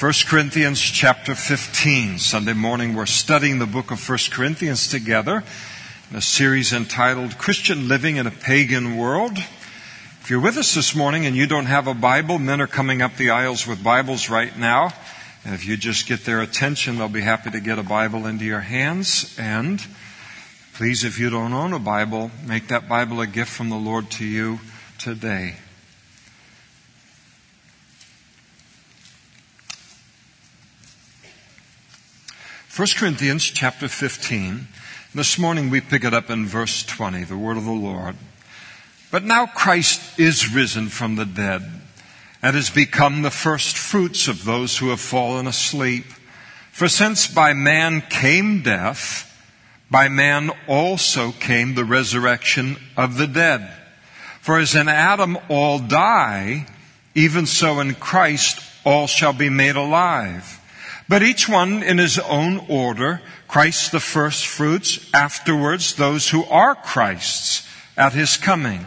1 Corinthians chapter 15. Sunday morning we're studying the book of 1 Corinthians together in a series entitled Christian Living in a Pagan World. If you're with us this morning and you don't have a Bible, men are coming up the aisles with Bibles right now. And if you just get their attention, they'll be happy to get a Bible into your hands. And please, if you don't own a Bible, make that Bible a gift from the Lord to you today. 1 Corinthians chapter 15. This morning we pick it up in verse 20, the word of the Lord. But now Christ is risen from the dead and has become the first fruits of those who have fallen asleep. For since by man came death, by man also came the resurrection of the dead. For as in Adam all die, even so in Christ all shall be made alive but each one in his own order, Christ the first fruits, afterwards those who are Christ's at his coming.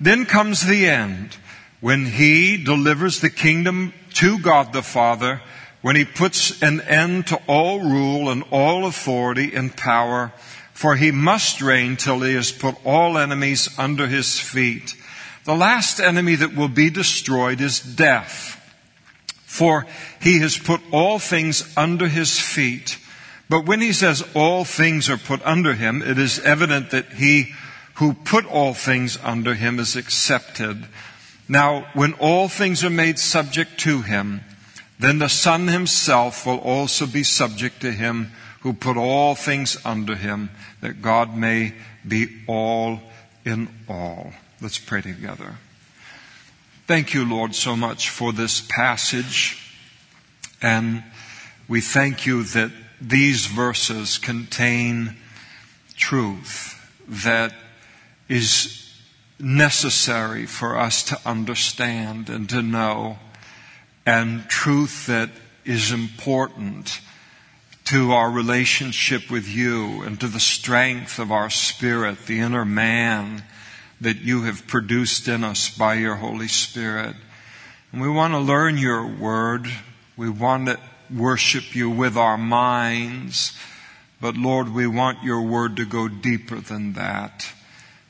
Then comes the end, when he delivers the kingdom to God the Father, when he puts an end to all rule and all authority and power, for he must reign till he has put all enemies under his feet. The last enemy that will be destroyed is death. For he has put all things under his feet. But when he says all things are put under him, it is evident that he who put all things under him is accepted. Now, when all things are made subject to him, then the Son himself will also be subject to him who put all things under him, that God may be all in all. Let's pray together. Thank you, Lord, so much for this passage. And we thank you that these verses contain truth that is necessary for us to understand and to know, and truth that is important to our relationship with you and to the strength of our spirit, the inner man that you have produced in us by your Holy Spirit. And we want to learn your word. We want to worship you with our minds. But Lord, we want your word to go deeper than that.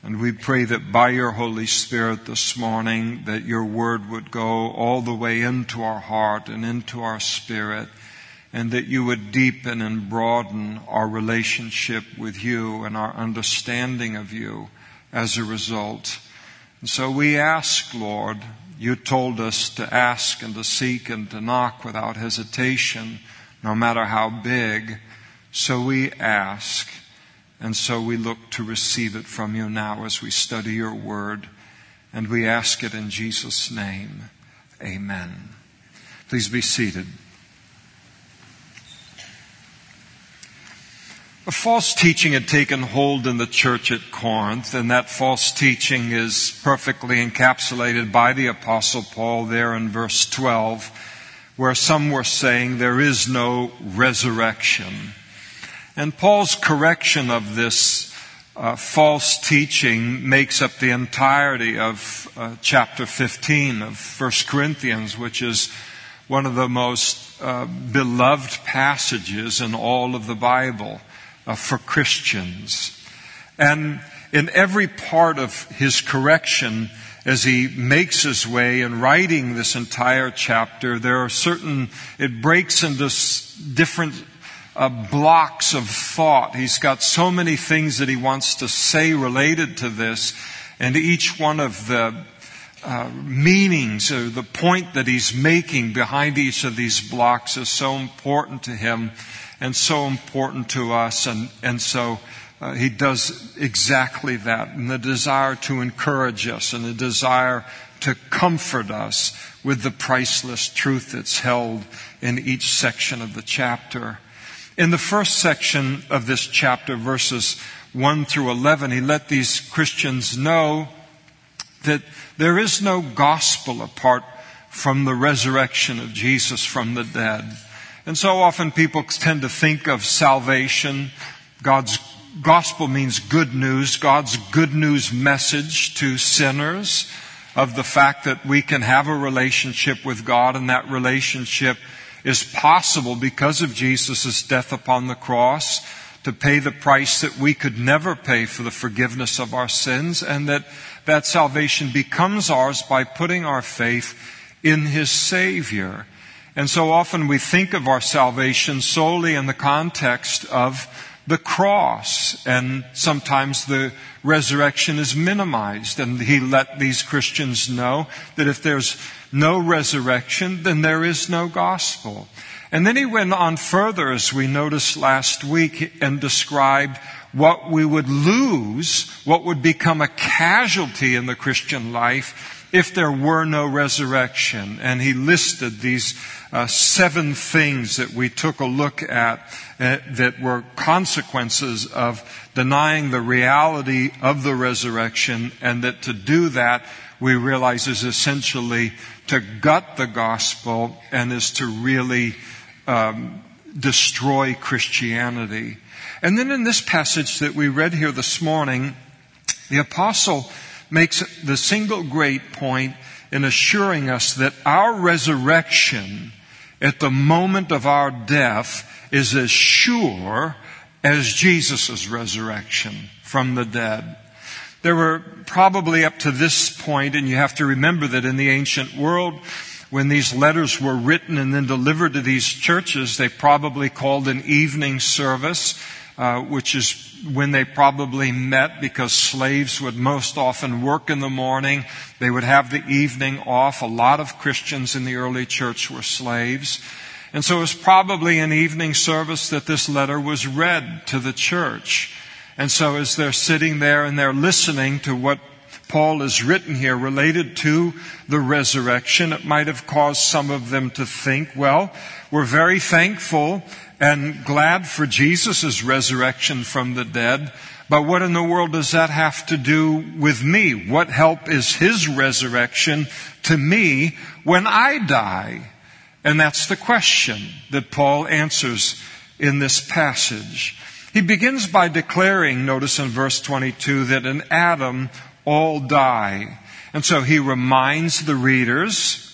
And we pray that by your Holy Spirit this morning, that your word would go all the way into our heart and into our spirit, and that you would deepen and broaden our relationship with you and our understanding of you as a result. And so we ask, Lord, you told us to ask and to seek and to knock without hesitation, no matter how big. So we ask, and so we look to receive it from you now as we study your word, and we ask it in Jesus' name. Amen. Please be seated. A false teaching had taken hold in the church at Corinth, and that false teaching is perfectly encapsulated by the Apostle Paul there in verse 12, where some were saying there is no resurrection. And Paul's correction of this uh, false teaching makes up the entirety of uh, chapter 15 of 1 Corinthians, which is one of the most uh, beloved passages in all of the Bible uh, for Christians. And in every part of his correction, as he makes his way in writing this entire chapter, there are certain, it breaks into different uh, blocks of thought. He's got so many things that he wants to say related to this, and each one of the uh, meanings or the point that he's making behind each of these blocks is so important to him and so important to us. And, and so uh, he does exactly that. And the desire to encourage us and the desire to comfort us with the priceless truth that's held in each section of the chapter. In the first section of this chapter, verses 1 through 11, he let these Christians know that there is no gospel apart from the resurrection of Jesus from the dead. And so often people tend to think of salvation. God's gospel means good news, God's good news message to sinners of the fact that we can have a relationship with God and that relationship is possible because of Jesus' death upon the cross to pay the price that we could never pay for the forgiveness of our sins and that that salvation becomes ours by putting our faith in His Savior. And so often we think of our salvation solely in the context of the cross, and sometimes the resurrection is minimized. And he let these Christians know that if there's no resurrection, then there is no gospel. And then he went on further, as we noticed last week, and described what we would lose, what would become a casualty in the Christian life if there were no resurrection. And he listed these uh, seven things that we took a look at uh, that were consequences of denying the reality of the resurrection, and that to do that, we realize is essentially to gut the gospel and is to really um, destroy Christianity. And then in this passage that we read here this morning, the apostle makes the single great point in assuring us that our resurrection at the moment of our death is as sure as Jesus' resurrection from the dead. There were probably up to this point, and you have to remember that in the ancient world, when these letters were written and then delivered to these churches, they probably called an evening service, uh, which is when they probably met because slaves would most often work in the morning. They would have the evening off. A lot of Christians in the early church were slaves. And so it was probably an evening service that this letter was read to the church. And so as they're sitting there and they're listening to what Paul has written here related to the resurrection, it might have caused some of them to think, well, we're very thankful and glad for Jesus' resurrection from the dead. But what in the world does that have to do with me? What help is his resurrection to me when I die? And that's the question that Paul answers in this passage. He begins by declaring, notice in verse 22, that in Adam all die. And so he reminds the readers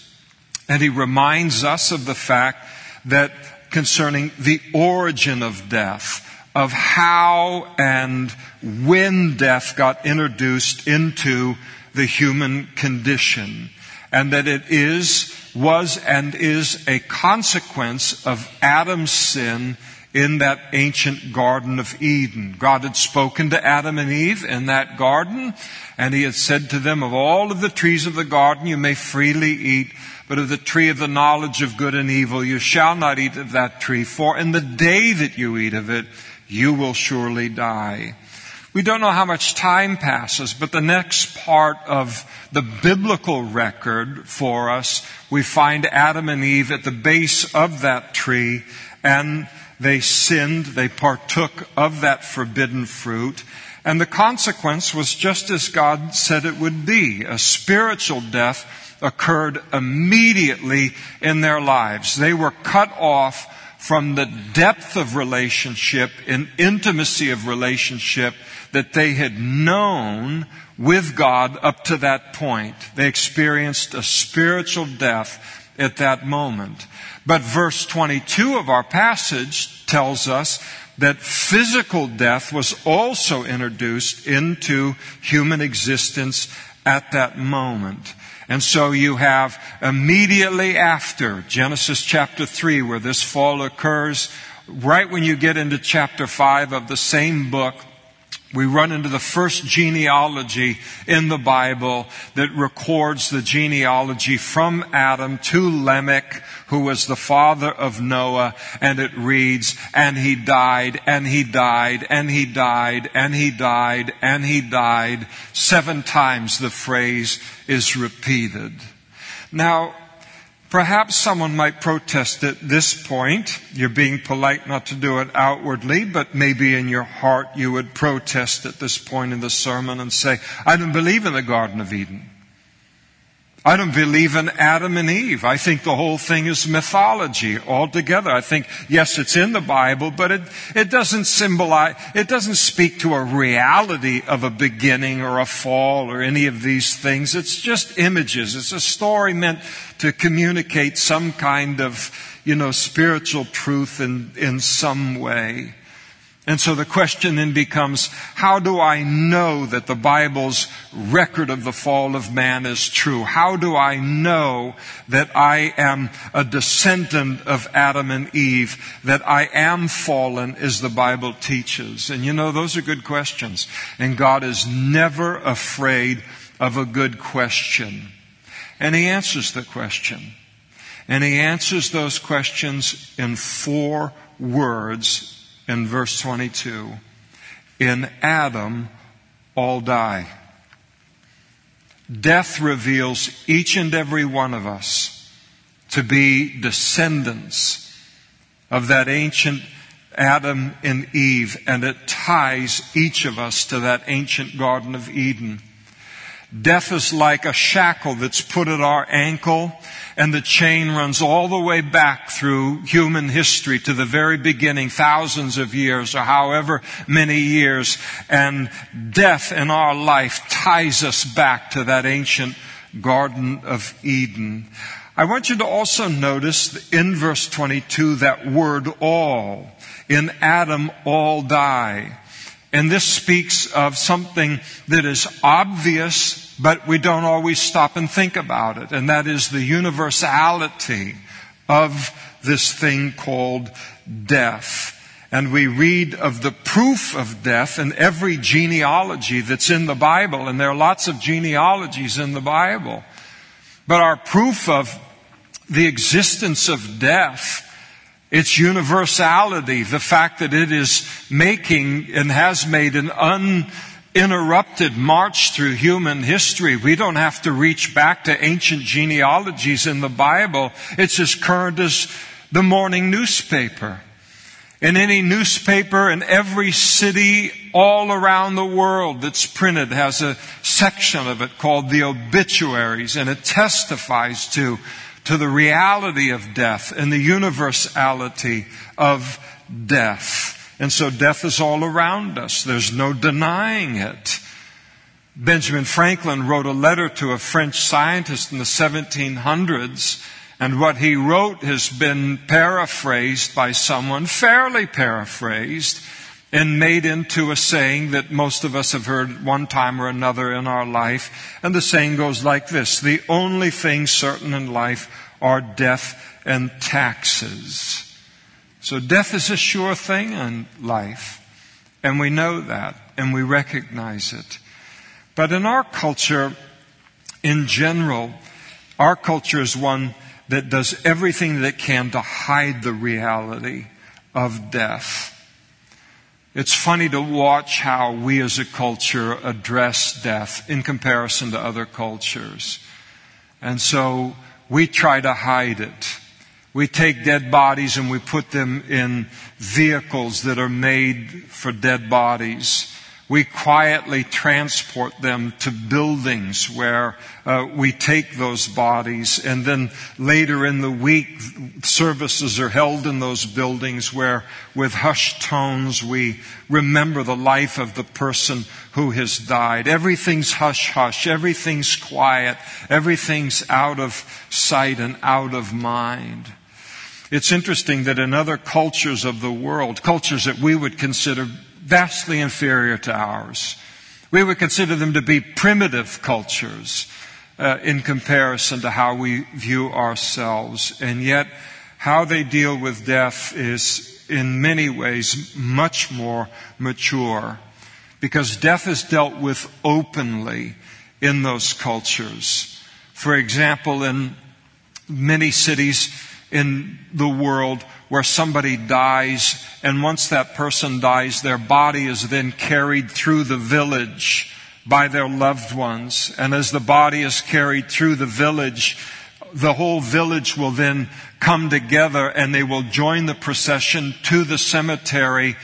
and he reminds us of the fact that concerning the origin of death, of how and when death got introduced into the human condition, and that it is, was, and is a consequence of Adam's sin in that ancient Garden of Eden. God had spoken to Adam and Eve in that garden, and He had said to them, Of all of the trees of the garden you may freely eat, but of the tree of the knowledge of good and evil you shall not eat of that tree, for in the day that you eat of it, you will surely die. We don't know how much time passes, but the next part of the biblical record for us, we find Adam and Eve at the base of that tree, and they sinned, they partook of that forbidden fruit, and the consequence was just as God said it would be, a spiritual death occurred immediately in their lives. They were cut off from the depth of relationship and intimacy of relationship that they had known with God up to that point. They experienced a spiritual death at that moment. But verse 22 of our passage tells us that physical death was also introduced into human existence at that moment. And so you have immediately after Genesis chapter 3, where this fall occurs, right when you get into chapter 5 of the same book, we run into the first genealogy in the Bible that records the genealogy from Adam to Lamech, who was the father of Noah, and it reads, and he died, and he died, and he died, and he died, and he died. Seven times the phrase is repeated. Now, Perhaps someone might protest at this point. You're being polite not to do it outwardly, but maybe in your heart you would protest at this point in the sermon and say, I don't believe in the Garden of Eden. I don't believe in Adam and Eve. I think the whole thing is mythology altogether. I think, yes, it's in the Bible, but it, it doesn't symbolize, it doesn't speak to a reality of a beginning or a fall or any of these things. It's just images. It's a story meant to communicate some kind of, you know, spiritual truth in, in some way. And so the question then becomes, how do I know that the Bible's record of the fall of man is true? How do I know that I am a descendant of Adam and Eve, that I am fallen as the Bible teaches? And you know, those are good questions. And God is never afraid of a good question. And He answers the question. And He answers those questions in four words in verse 22 In Adam, all die. Death reveals each and every one of us to be descendants of that ancient Adam and Eve, and it ties each of us to that ancient Garden of Eden. Death is like a shackle that's put at our ankle and the chain runs all the way back through human history to the very beginning, thousands of years or however many years. And death in our life ties us back to that ancient Garden of Eden. I want you to also notice in verse 22 that word all. In Adam all die. And this speaks of something that is obvious, but we don't always stop and think about it. And that is the universality of this thing called death. And we read of the proof of death in every genealogy that's in the Bible. And there are lots of genealogies in the Bible. But our proof of the existence of death its universality, the fact that it is making and has made an uninterrupted march through human history. We don't have to reach back to ancient genealogies in the Bible. It's as current as the morning newspaper. In any newspaper in every city all around the world that's printed has a section of it called the obituaries and it testifies to to the reality of death and the universality of death. And so death is all around us. There's no denying it. Benjamin Franklin wrote a letter to a French scientist in the 1700s, and what he wrote has been paraphrased by someone, fairly paraphrased, and made into a saying that most of us have heard one time or another in our life. And the saying goes like this The only things certain in life are death and taxes. So death is a sure thing in life. And we know that and we recognize it. But in our culture, in general, our culture is one that does everything that it can to hide the reality of death. It's funny to watch how we as a culture address death in comparison to other cultures. And so we try to hide it. We take dead bodies and we put them in vehicles that are made for dead bodies we quietly transport them to buildings where uh, we take those bodies. And then later in the week services are held in those buildings where with hushed tones we remember the life of the person who has died. Everything's hush hush. Everything's quiet. Everything's out of sight and out of mind. It's interesting that in other cultures of the world cultures that we would consider vastly inferior to ours. We would consider them to be primitive cultures uh, in comparison to how we view ourselves. And yet, how they deal with death is in many ways much more mature because death is dealt with openly in those cultures. For example, in many cities in the world, where somebody dies, and once that person dies, their body is then carried through the village by their loved ones. And as the body is carried through the village, the whole village will then come together and they will join the procession to the cemetery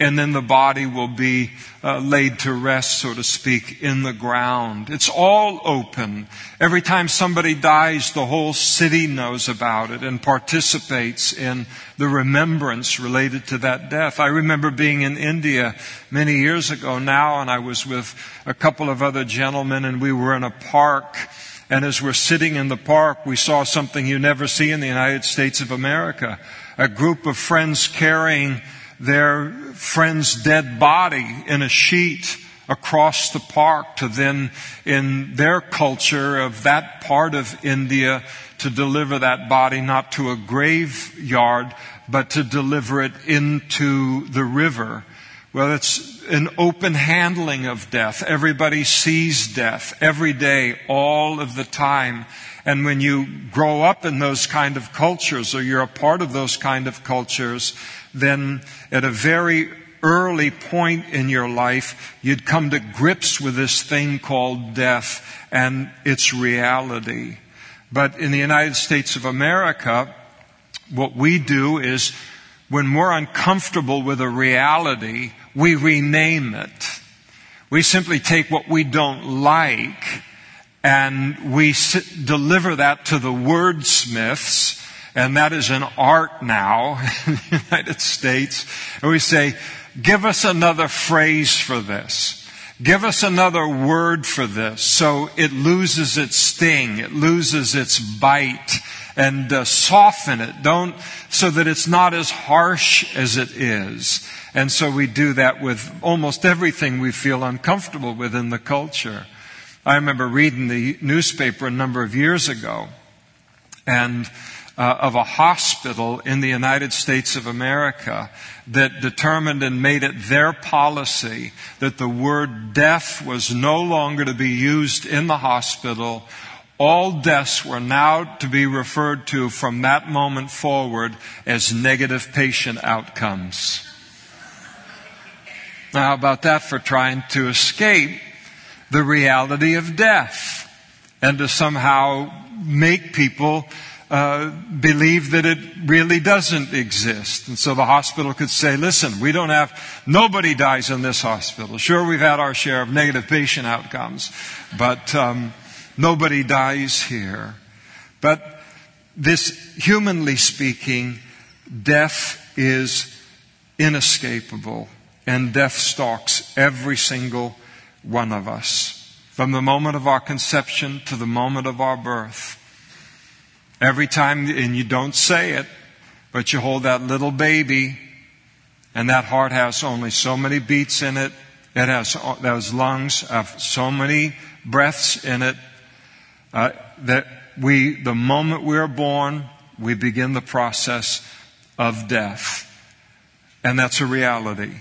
and then the body will be uh, laid to rest, so to speak, in the ground. It's all open. Every time somebody dies, the whole city knows about it and participates in the remembrance related to that death. I remember being in India many years ago now, and I was with a couple of other gentlemen, and we were in a park. And as we're sitting in the park, we saw something you never see in the United States of America. A group of friends carrying their friend's dead body in a sheet across the park to then, in their culture of that part of India, to deliver that body not to a graveyard, but to deliver it into the river. Well, it's an open handling of death. Everybody sees death every day, all of the time. And when you grow up in those kind of cultures or you're a part of those kind of cultures, then at a very early point in your life, you'd come to grips with this thing called death and its reality. But in the United States of America, what we do is when we're uncomfortable with a reality, we rename it. We simply take what we don't like and we deliver that to the wordsmiths and that is an art now in the United States. And we say, give us another phrase for this. Give us another word for this so it loses its sting, it loses its bite, and uh, soften it. Don't, so that it's not as harsh as it is. And so we do that with almost everything we feel uncomfortable with in the culture. I remember reading the newspaper a number of years ago, and uh, of a hospital in the United States of America that determined and made it their policy that the word death was no longer to be used in the hospital. All deaths were now to be referred to from that moment forward as negative patient outcomes. Now, how about that for trying to escape the reality of death and to somehow make people uh, believe that it really doesn't exist. And so the hospital could say, listen, we don't have, nobody dies in this hospital. Sure, we've had our share of negative patient outcomes, but um, nobody dies here. But this, humanly speaking, death is inescapable, and death stalks every single one of us. From the moment of our conception to the moment of our birth. Every time, and you don't say it, but you hold that little baby, and that heart has only so many beats in it. It has those lungs have so many breaths in it uh, that we, the moment we are born, we begin the process of death, and that's a reality.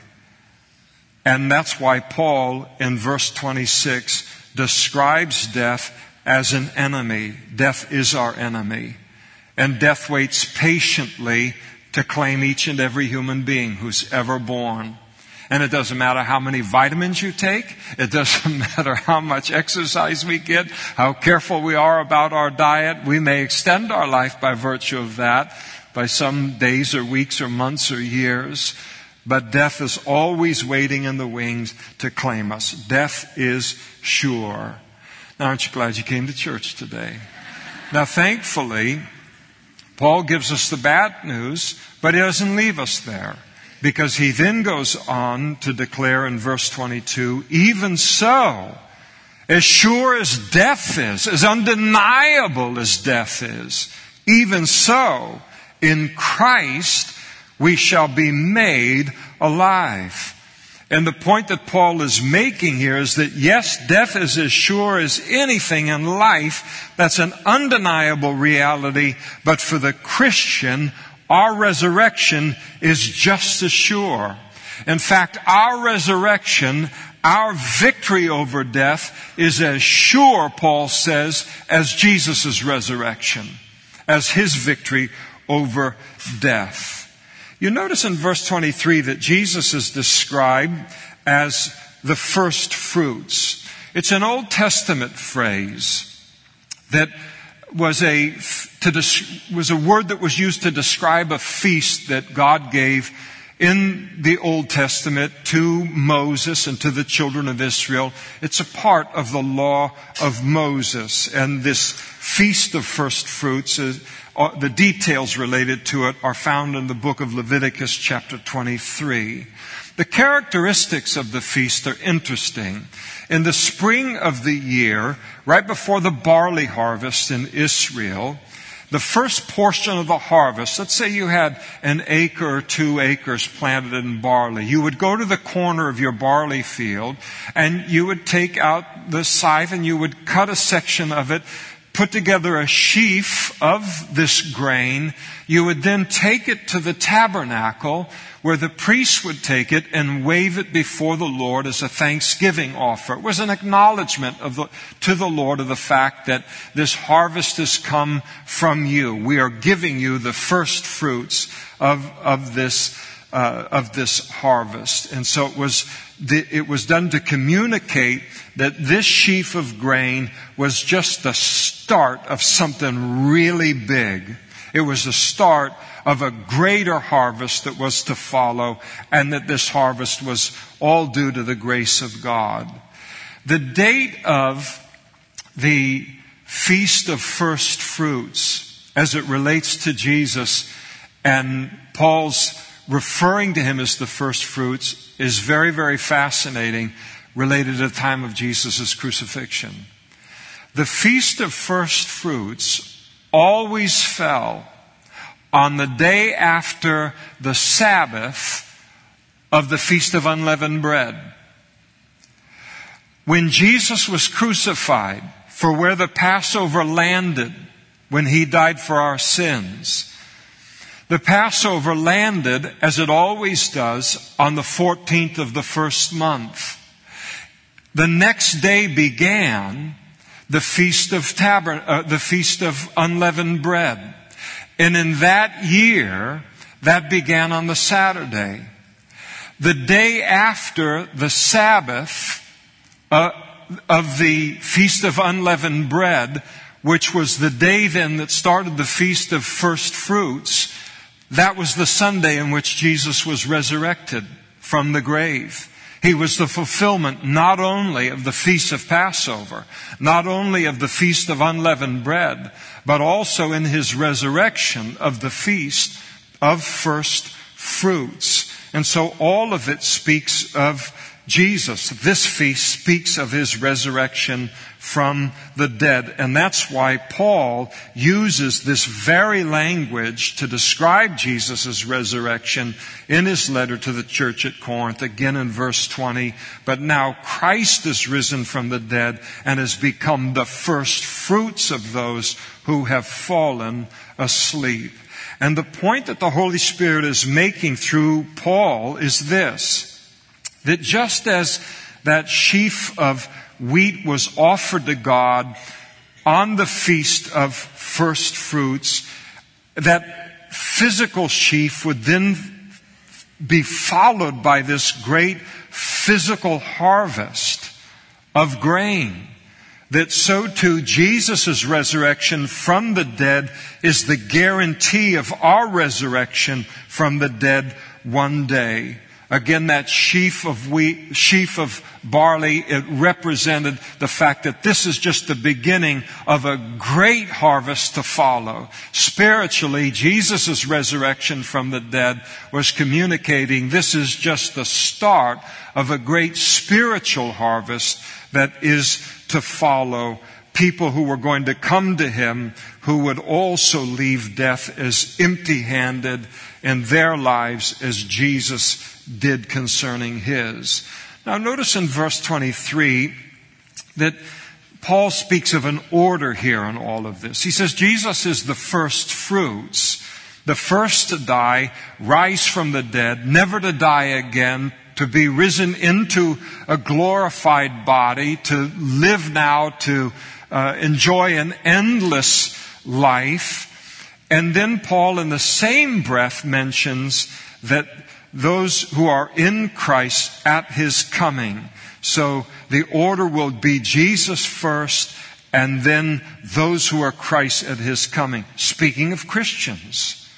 And that's why Paul in verse 26 describes death as an enemy. Death is our enemy. And death waits patiently to claim each and every human being who's ever born. And it doesn't matter how many vitamins you take. It doesn't matter how much exercise we get, how careful we are about our diet. We may extend our life by virtue of that by some days or weeks or months or years. But death is always waiting in the wings to claim us. Death is sure. Now, aren't you glad you came to church today? Now, thankfully, Paul gives us the bad news, but he doesn't leave us there. Because he then goes on to declare in verse 22, even so, as sure as death is, as undeniable as death is, even so, in Christ, we shall be made alive. And the point that Paul is making here is that yes, death is as sure as anything in life. That's an undeniable reality. But for the Christian, our resurrection is just as sure. In fact, our resurrection, our victory over death is as sure, Paul says, as Jesus' resurrection, as his victory over death. You notice in verse 23 that Jesus is described as the first fruits. It's an Old Testament phrase that was a, to, was a word that was used to describe a feast that God gave in the Old Testament to Moses and to the children of Israel. It's a part of the law of Moses. And this feast of first fruits, is, Uh, the details related to it are found in the book of Leviticus chapter 23. The characteristics of the feast are interesting. In the spring of the year, right before the barley harvest in Israel, the first portion of the harvest, let's say you had an acre or two acres planted in barley, you would go to the corner of your barley field and you would take out the scythe and you would cut a section of it, put together a sheaf of this grain. You would then take it to the tabernacle where the priest would take it and wave it before the Lord as a thanksgiving offer. It was an acknowledgement of the, to the Lord of the fact that this harvest has come from you. We are giving you the first fruits of, of this, uh, of this harvest. And so it was, it was done to communicate that this sheaf of grain was just the start of something really big. It was the start of a greater harvest that was to follow, and that this harvest was all due to the grace of God. The date of the Feast of First Fruits, as it relates to Jesus, and Paul's referring to him as the first fruits, is very, very fascinating, related to the time of Jesus' crucifixion. The Feast of First Fruits always fell on the day after the Sabbath of the Feast of Unleavened Bread. When Jesus was crucified for where the Passover landed when he died for our sins, the Passover landed, as it always does, on the 14th of the first month. The next day began the Feast of Tabern- uh, the Feast of Unleavened Bread. And in that year, that began on the Saturday. The day after the Sabbath uh, of the Feast of Unleavened Bread, which was the day then that started the Feast of First Fruits, that was the Sunday in which Jesus was resurrected from the grave. He was the fulfillment not only of the feast of Passover, not only of the feast of unleavened bread, but also in his resurrection of the feast of first fruits. And so all of it speaks of Jesus. This feast speaks of his resurrection from the dead. And that's why Paul uses this very language to describe Jesus' resurrection in his letter to the church at Corinth, again in verse 20. But now Christ is risen from the dead and has become the first fruits of those who have fallen asleep. And the point that the Holy Spirit is making through Paul is this that just as that sheaf of wheat was offered to God on the feast of first fruits, that physical sheaf would then be followed by this great physical harvest of grain. That so too Jesus' resurrection from the dead is the guarantee of our resurrection from the dead one day. Again, that sheaf of wheat, sheaf of barley, it represented the fact that this is just the beginning of a great harvest to follow. Spiritually, Jesus' resurrection from the dead was communicating this is just the start of a great spiritual harvest that is to follow people who were going to come to him who would also leave death as empty handed in their lives as Jesus did concerning his. Now notice in verse 23 that Paul speaks of an order here in all of this. He says Jesus is the first fruits, the first to die, rise from the dead, never to die again, to be risen into a glorified body, to live now, to uh, enjoy an endless life. And then Paul in the same breath mentions that those who are in Christ at his coming. So the order will be Jesus first and then those who are Christ at his coming. Speaking of Christians.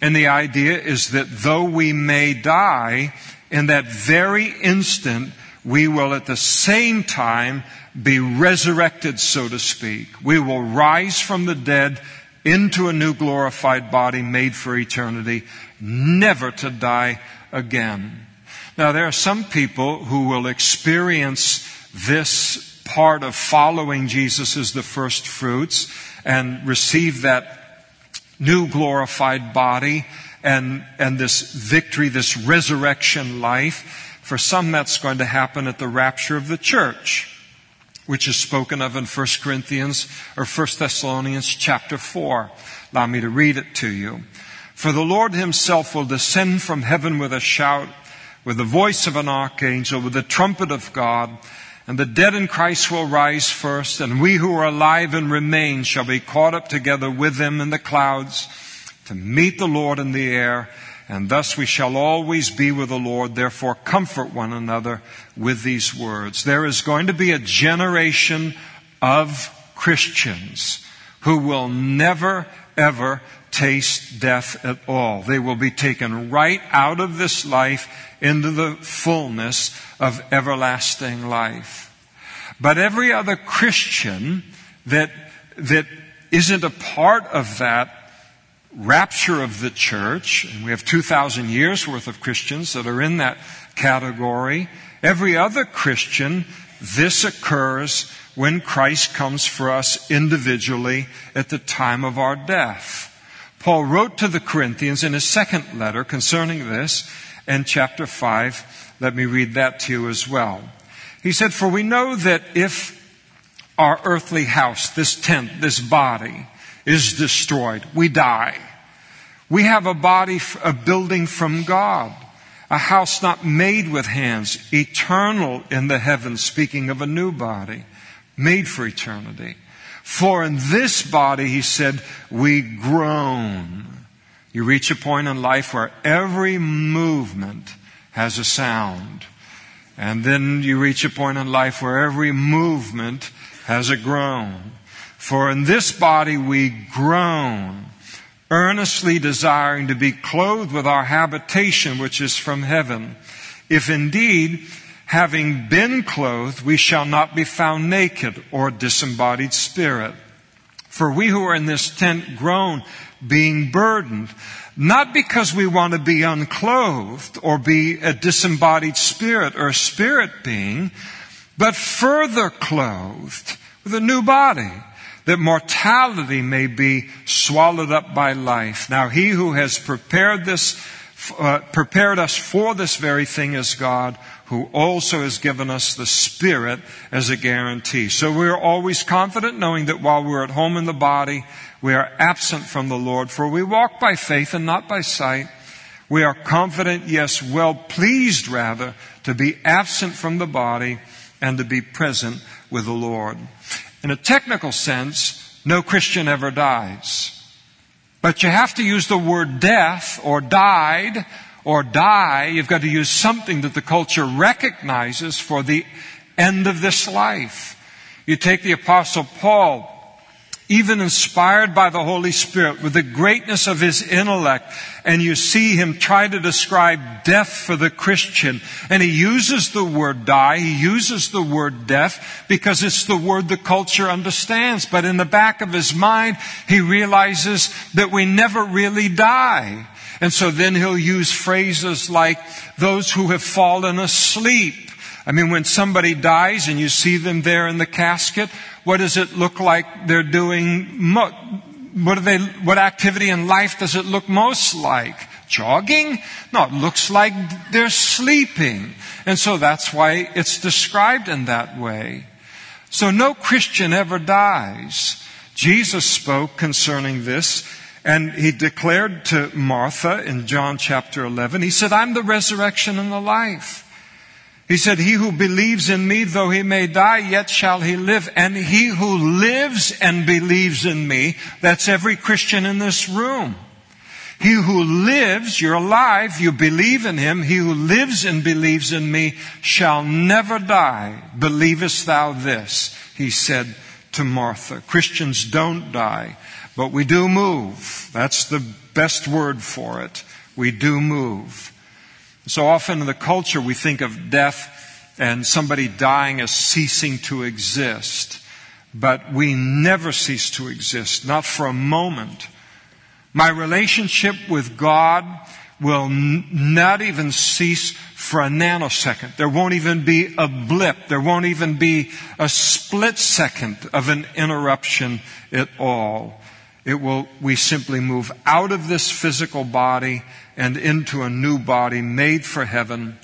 And the idea is that though we may die, in that very instant, we will at the same time be resurrected, so to speak. We will rise from the dead into a new glorified body made for eternity, never to die again. Now, there are some people who will experience this part of following Jesus as the first fruits and receive that new glorified body and, and this victory, this resurrection life. For some, that's going to happen at the rapture of the church which is spoken of in 1 Corinthians or 1 Thessalonians chapter 4. Allow me to read it to you. For the Lord himself will descend from heaven with a shout, with the voice of an archangel, with the trumpet of God, and the dead in Christ will rise first, and we who are alive and remain shall be caught up together with them in the clouds to meet the Lord in the air, and thus we shall always be with the Lord. Therefore, comfort one another with these words. There is going to be a generation of Christians who will never, ever taste death at all. They will be taken right out of this life into the fullness of everlasting life. But every other Christian that, that isn't a part of that rapture of the church, and we have 2,000 years worth of Christians that are in that category. Every other Christian, this occurs when Christ comes for us individually at the time of our death. Paul wrote to the Corinthians in his second letter concerning this in chapter 5. Let me read that to you as well. He said, For we know that if our earthly house, this tent, this body, is destroyed. We die. We have a body, a building from God, a house not made with hands, eternal in the heavens, speaking of a new body, made for eternity. For in this body, he said, we groan. You reach a point in life where every movement has a sound. And then you reach a point in life where every movement has a groan. For in this body we groan, earnestly desiring to be clothed with our habitation which is from heaven. If indeed, having been clothed, we shall not be found naked or disembodied spirit. For we who are in this tent groan, being burdened, not because we want to be unclothed or be a disembodied spirit or a spirit being, but further clothed with a new body that mortality may be swallowed up by life. Now he who has prepared this, uh, prepared us for this very thing is God, who also has given us the Spirit as a guarantee. So we are always confident knowing that while we're at home in the body, we are absent from the Lord, for we walk by faith and not by sight. We are confident, yes, well pleased rather, to be absent from the body and to be present with the Lord. In a technical sense, no Christian ever dies. But you have to use the word death or died or die. You've got to use something that the culture recognizes for the end of this life. You take the apostle Paul, even inspired by the Holy Spirit with the greatness of his intellect. And you see him try to describe death for the Christian. And he uses the word die, he uses the word death because it's the word the culture understands. But in the back of his mind, he realizes that we never really die. And so then he'll use phrases like those who have fallen asleep. I mean, when somebody dies and you see them there in the casket, what does it look like they're doing? What, they, what activity in life does it look most like? Jogging? No, it looks like they're sleeping. And so that's why it's described in that way. So no Christian ever dies. Jesus spoke concerning this and he declared to Martha in John chapter 11, he said, I'm the resurrection and the life. He said, He who believes in me, though he may die, yet shall he live. And he who lives and believes in me, that's every Christian in this room. He who lives, you're alive, you believe in him. He who lives and believes in me shall never die. Believest thou this? He said to Martha. Christians don't die. But we do move. That's the best word for it. We do move. So often in the culture we think of death and somebody dying as ceasing to exist. But we never cease to exist, not for a moment. My relationship with God will n- not even cease for a nanosecond. There won't even be a blip. There won't even be a split second of an interruption at all. It will, we simply move out of this physical body and into a new body made for heaven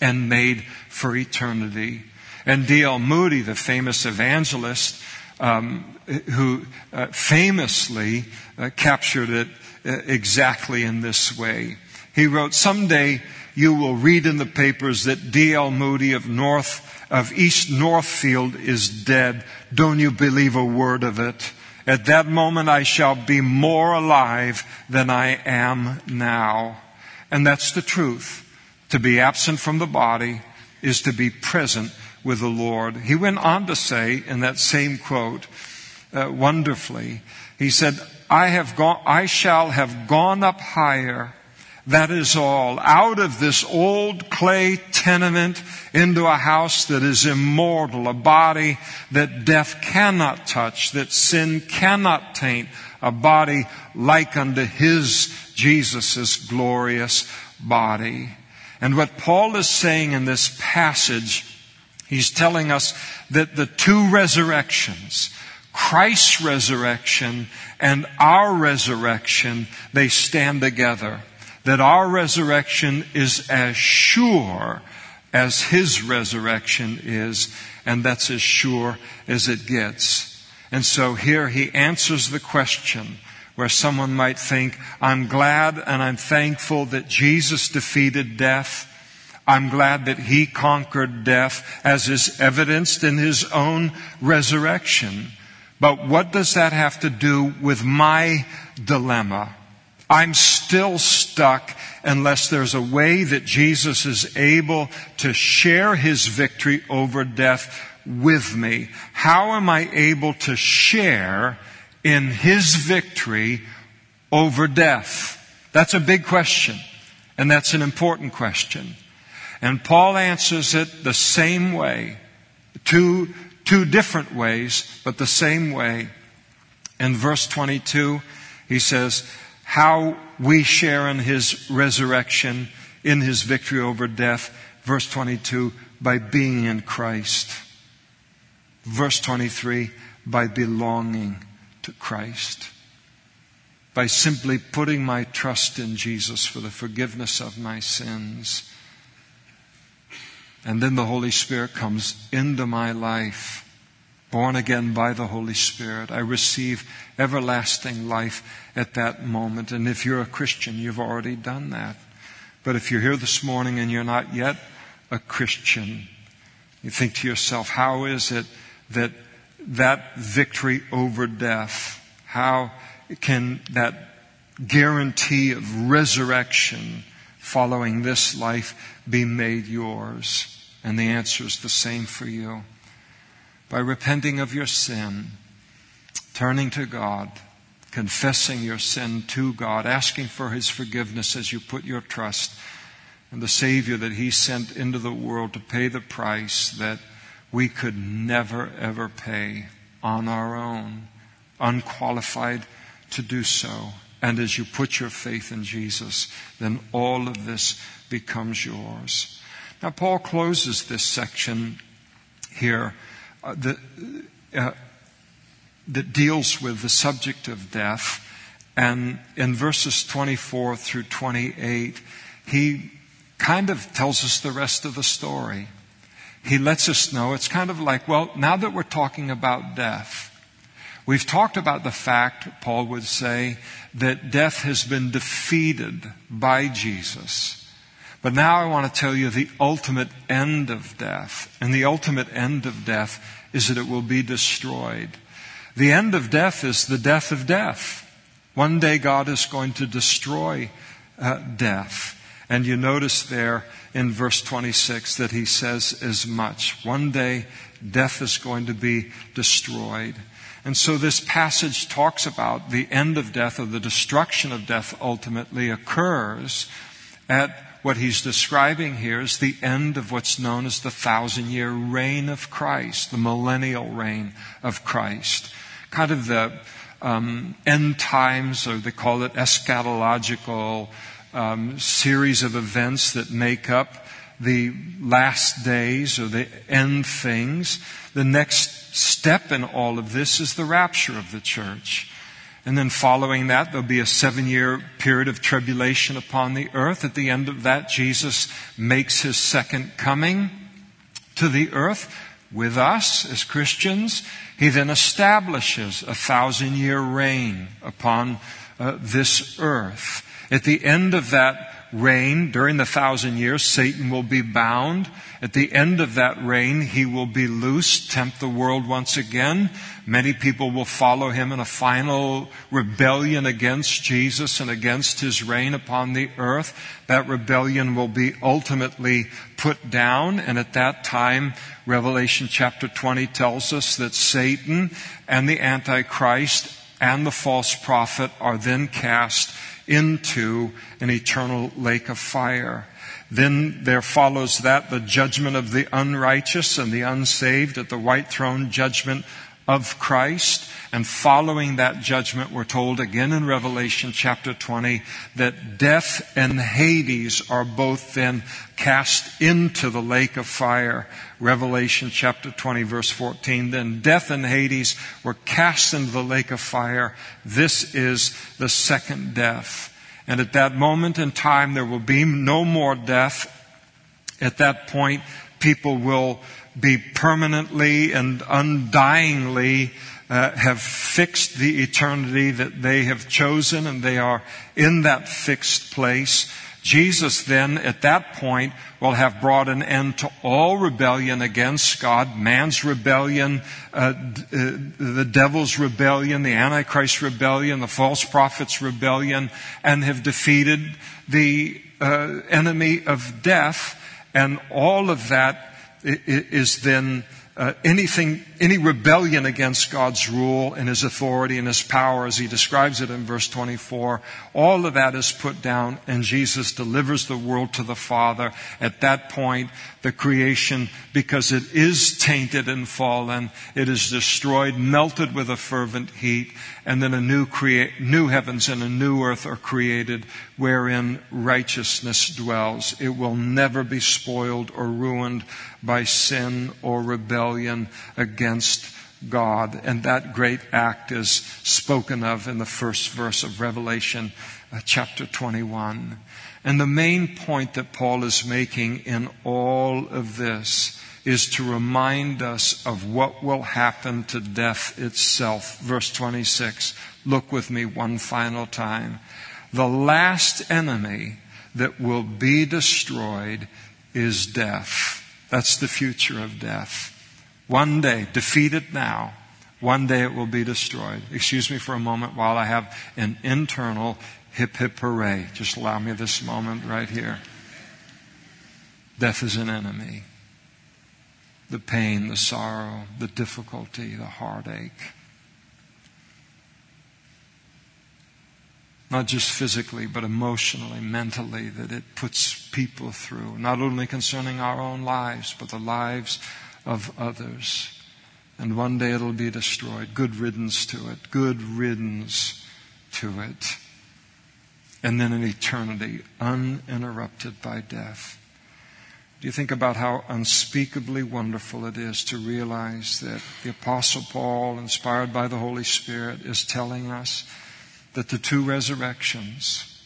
and made for eternity. And D.L. Moody, the famous evangelist, um, who uh, famously uh, captured it uh, exactly in this way. He wrote, Someday you will read in the papers that D.L. Moody of North, of East Northfield is dead. Don't you believe a word of it? At that moment I shall be more alive than I am now. And that's the truth. To be absent from the body is to be present with the Lord. He went on to say in that same quote, uh, wonderfully, he said, I have gone, I shall have gone up higher. That is all. Out of this old clay tenement into a house that is immortal, a body that death cannot touch, that sin cannot taint, a body like unto his, Jesus' glorious body. And what Paul is saying in this passage He's telling us that the two resurrections, Christ's resurrection and our resurrection, they stand together. That our resurrection is as sure as His resurrection is, and that's as sure as it gets. And so here he answers the question where someone might think, I'm glad and I'm thankful that Jesus defeated death I'm glad that he conquered death as is evidenced in his own resurrection. But what does that have to do with my dilemma? I'm still stuck unless there's a way that Jesus is able to share his victory over death with me. How am I able to share in his victory over death? That's a big question. And that's an important question. And Paul answers it the same way. Two, two different ways, but the same way. In verse 22, he says, how we share in his resurrection, in his victory over death. Verse 22, by being in Christ. Verse 23, by belonging to Christ. By simply putting my trust in Jesus for the forgiveness of my sins and then the Holy Spirit comes into my life. Born again by the Holy Spirit. I receive everlasting life at that moment. And if you're a Christian, you've already done that. But if you're here this morning and you're not yet a Christian, you think to yourself, how is it that that victory over death, how can that guarantee of resurrection following this life be made yours? And the answer is the same for you. By repenting of your sin, turning to God, confessing your sin to God, asking for His forgiveness as you put your trust in the Savior that He sent into the world to pay the price that we could never ever pay on our own, unqualified to do so. And as you put your faith in Jesus, then all of this becomes yours. Now, Paul closes this section here uh, that, uh, that deals with the subject of death. And in verses 24 through 28, he kind of tells us the rest of the story. He lets us know it's kind of like, well, now that we're talking about death, we've talked about the fact, Paul would say, that death has been defeated by Jesus. But now I want to tell you the ultimate end of death. And the ultimate end of death is that it will be destroyed. The end of death is the death of death. One day God is going to destroy uh, death. And you notice there in verse 26 that he says as much. One day, death is going to be destroyed. And so this passage talks about the end of death or the destruction of death ultimately occurs at what he's describing here is the end of what's known as the thousand year reign of Christ, the millennial reign of Christ. Kind of the um, end times, or they call it eschatological um, series of events that make up the last days or the end things. The next step in all of this is the rapture of the church. And then following that, there'll be a seven year period of tribulation upon the earth. At the end of that, Jesus makes his second coming to the earth with us as Christians. He then establishes a thousand year reign upon uh, this earth. At the end of that reign, during the thousand years, Satan will be bound. At the end of that reign, he will be loosed, tempt the world once again. Many people will follow him in a final rebellion against Jesus and against his reign upon the earth. That rebellion will be ultimately put down, and at that time, Revelation chapter 20 tells us that Satan and the Antichrist and the false prophet are then cast into an eternal lake of fire. Then there follows that the judgment of the unrighteous and the unsaved at the white throne judgment of Christ. And following that judgment, we're told again in Revelation chapter 20 that death and Hades are both then cast into the lake of fire. Revelation chapter 20 verse 14. Then death and Hades were cast into the lake of fire. This is the second death. And at that moment in time, there will be no more death. At that point, people will be permanently and undyingly uh, have fixed the eternity that they have chosen and they are in that fixed place. Jesus then, at that point, will have brought an end to all rebellion against God, man's rebellion, uh, uh, the devil's rebellion, the Antichrist rebellion, the false prophet's rebellion, and have defeated the uh, enemy of death. And all of that is then uh, anything, any rebellion against God's rule and His authority and His power, as He describes it in verse 24, all of that is put down, and Jesus delivers the world to the Father. At that point, the creation, because it is tainted and fallen, it is destroyed, melted with a fervent heat, and then a new, crea- new heavens and a new earth are created wherein righteousness dwells. It will never be spoiled or ruined by sin or rebellion against God. And that great act is spoken of in the first verse of Revelation uh, chapter 21. And the main point that Paul is making in all of this is to remind us of what will happen to death itself. Verse 26. Look with me one final time. The last enemy that will be destroyed is death. That's the future of death. One day, defeat it now, one day it will be destroyed. Excuse me for a moment while I have an internal hip hip hooray. Just allow me this moment right here. Death is an enemy the pain, the sorrow, the difficulty, the heartache. Not just physically, but emotionally, mentally, that it puts people through, not only concerning our own lives, but the lives of others. And one day it'll be destroyed. Good riddance to it. Good riddance to it. And then an eternity uninterrupted by death. Do you think about how unspeakably wonderful it is to realize that the Apostle Paul, inspired by the Holy Spirit, is telling us that the two resurrections,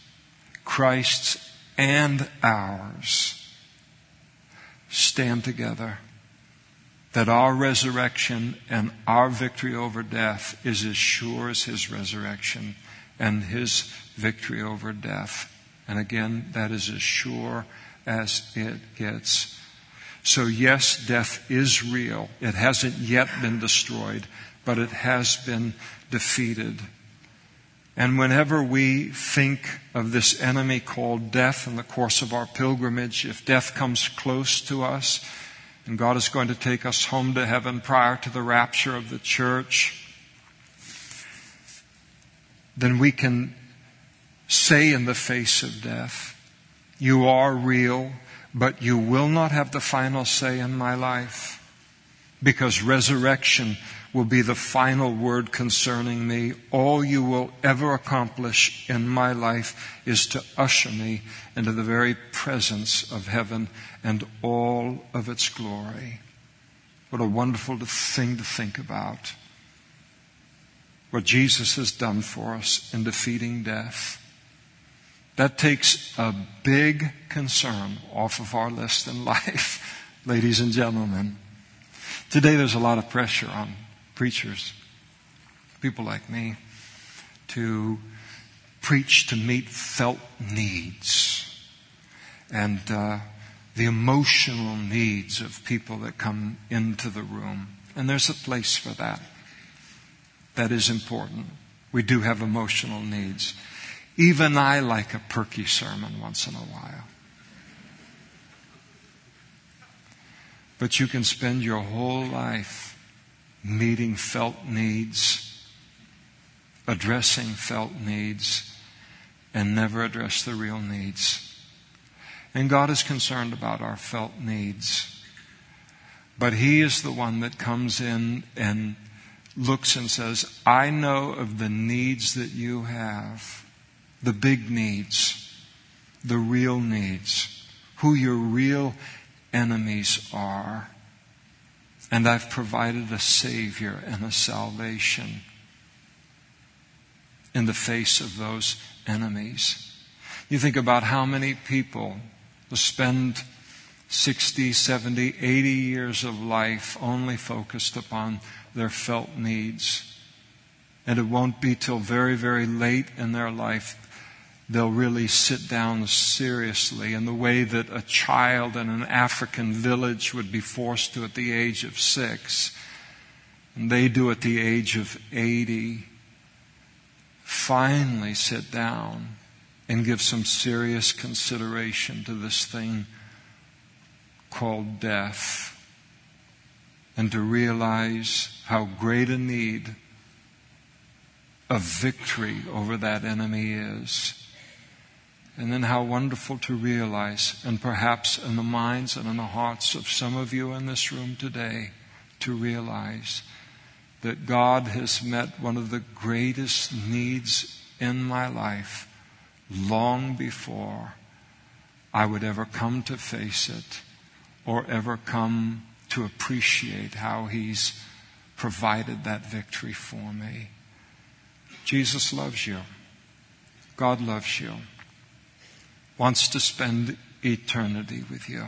Christ's and ours, stand together. That our resurrection and our victory over death is as sure as his resurrection and his victory over death. And again, that is as sure as it gets. So, yes, death is real. It hasn't yet been destroyed, but it has been defeated. And whenever we think of this enemy called death in the course of our pilgrimage, if death comes close to us and God is going to take us home to heaven prior to the rapture of the church, then we can say in the face of death, You are real, but you will not have the final say in my life because resurrection will be the final word concerning me. All you will ever accomplish in my life is to usher me into the very presence of heaven and all of its glory. What a wonderful thing to think about. What Jesus has done for us in defeating death. That takes a big concern off of our list in life, ladies and gentlemen. Today there's a lot of pressure on preachers, people like me, to preach to meet felt needs and uh, the emotional needs of people that come into the room. And there's a place for that. That is important. We do have emotional needs. Even I like a perky sermon once in a while. But you can spend your whole life meeting felt needs, addressing felt needs, and never address the real needs. And God is concerned about our felt needs. But He is the one that comes in and looks and says, I know of the needs that you have, the big needs, the real needs, who your real enemies are. And I've provided a Savior and a salvation in the face of those enemies. You think about how many people will spend 60, 70, 80 years of life only focused upon their felt needs. And it won't be till very, very late in their life they'll really sit down seriously in the way that a child in an African village would be forced to at the age of six. And they do at the age of 80. Finally sit down and give some serious consideration to this thing called death. And to realize how great a need of victory over that enemy is. And then how wonderful to realize, and perhaps in the minds and in the hearts of some of you in this room today, to realize that God has met one of the greatest needs in my life long before I would ever come to face it or ever come to appreciate how He's provided that victory for me. Jesus loves you. God loves you wants to spend eternity with you,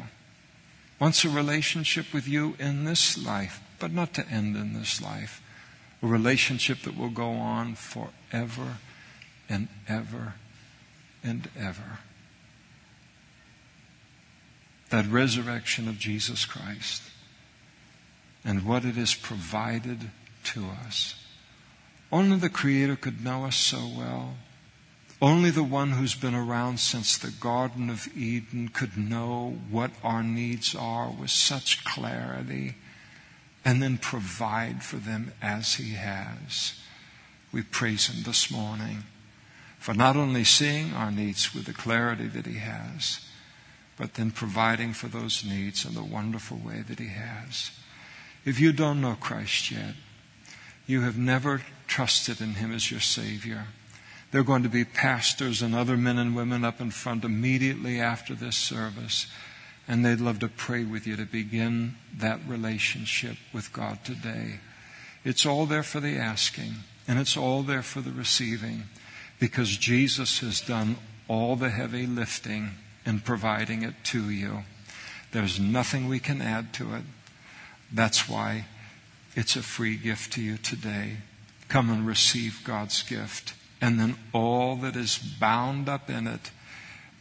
wants a relationship with you in this life, but not to end in this life. A relationship that will go on forever and ever and ever. That resurrection of Jesus Christ and what it has provided to us. Only the Creator could know us so well. Only the one who's been around since the Garden of Eden could know what our needs are with such clarity and then provide for them as He has. We praise Him this morning for not only seeing our needs with the clarity that He has, but then providing for those needs in the wonderful way that He has. If you don't know Christ yet, you have never trusted in Him as your Savior. There are going to be pastors and other men and women up in front immediately after this service, and they'd love to pray with you to begin that relationship with God today. It's all there for the asking, and it's all there for the receiving, because Jesus has done all the heavy lifting in providing it to you. There's nothing we can add to it. That's why it's a free gift to you today. Come and receive God's gift and then all that is bound up in it,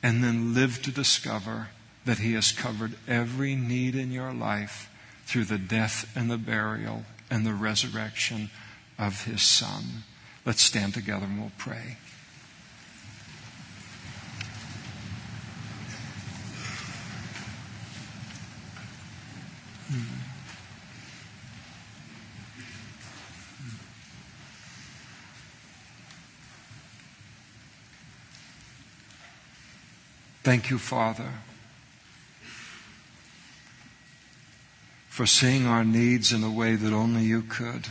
and then live to discover that He has covered every need in your life through the death and the burial and the resurrection of His Son. Let's stand together and we'll pray. Thank you, Father, for seeing our needs in a way that only you could.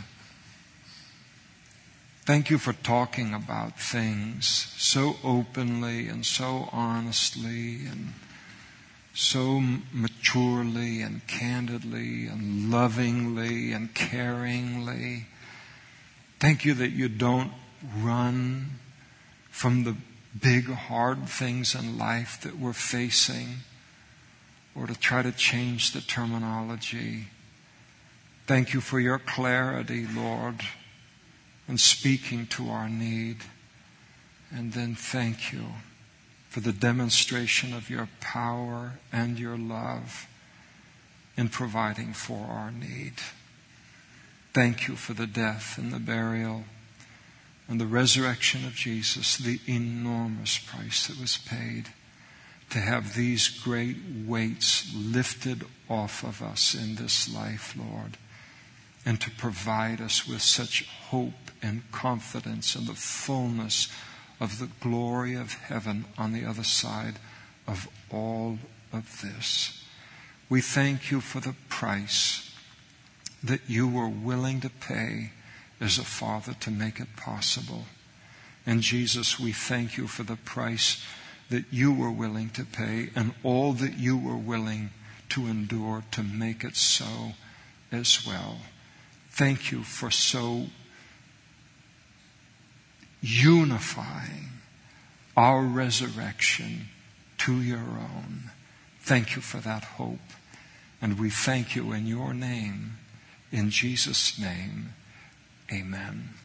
Thank you for talking about things so openly and so honestly and so maturely and candidly and lovingly and caringly. Thank you that you don't run from the big, hard things in life that we're facing or to try to change the terminology. Thank you for your clarity, Lord, in speaking to our need. And then thank you for the demonstration of your power and your love in providing for our need. Thank you for the death and the burial and the resurrection of Jesus, the enormous price that was paid to have these great weights lifted off of us in this life, Lord, and to provide us with such hope and confidence in the fullness of the glory of heaven on the other side of all of this. We thank you for the price that you were willing to pay as a father to make it possible. And Jesus, we thank you for the price that you were willing to pay and all that you were willing to endure to make it so as well. Thank you for so unifying our resurrection to your own. Thank you for that hope. And we thank you in your name, in Jesus' name. Amen.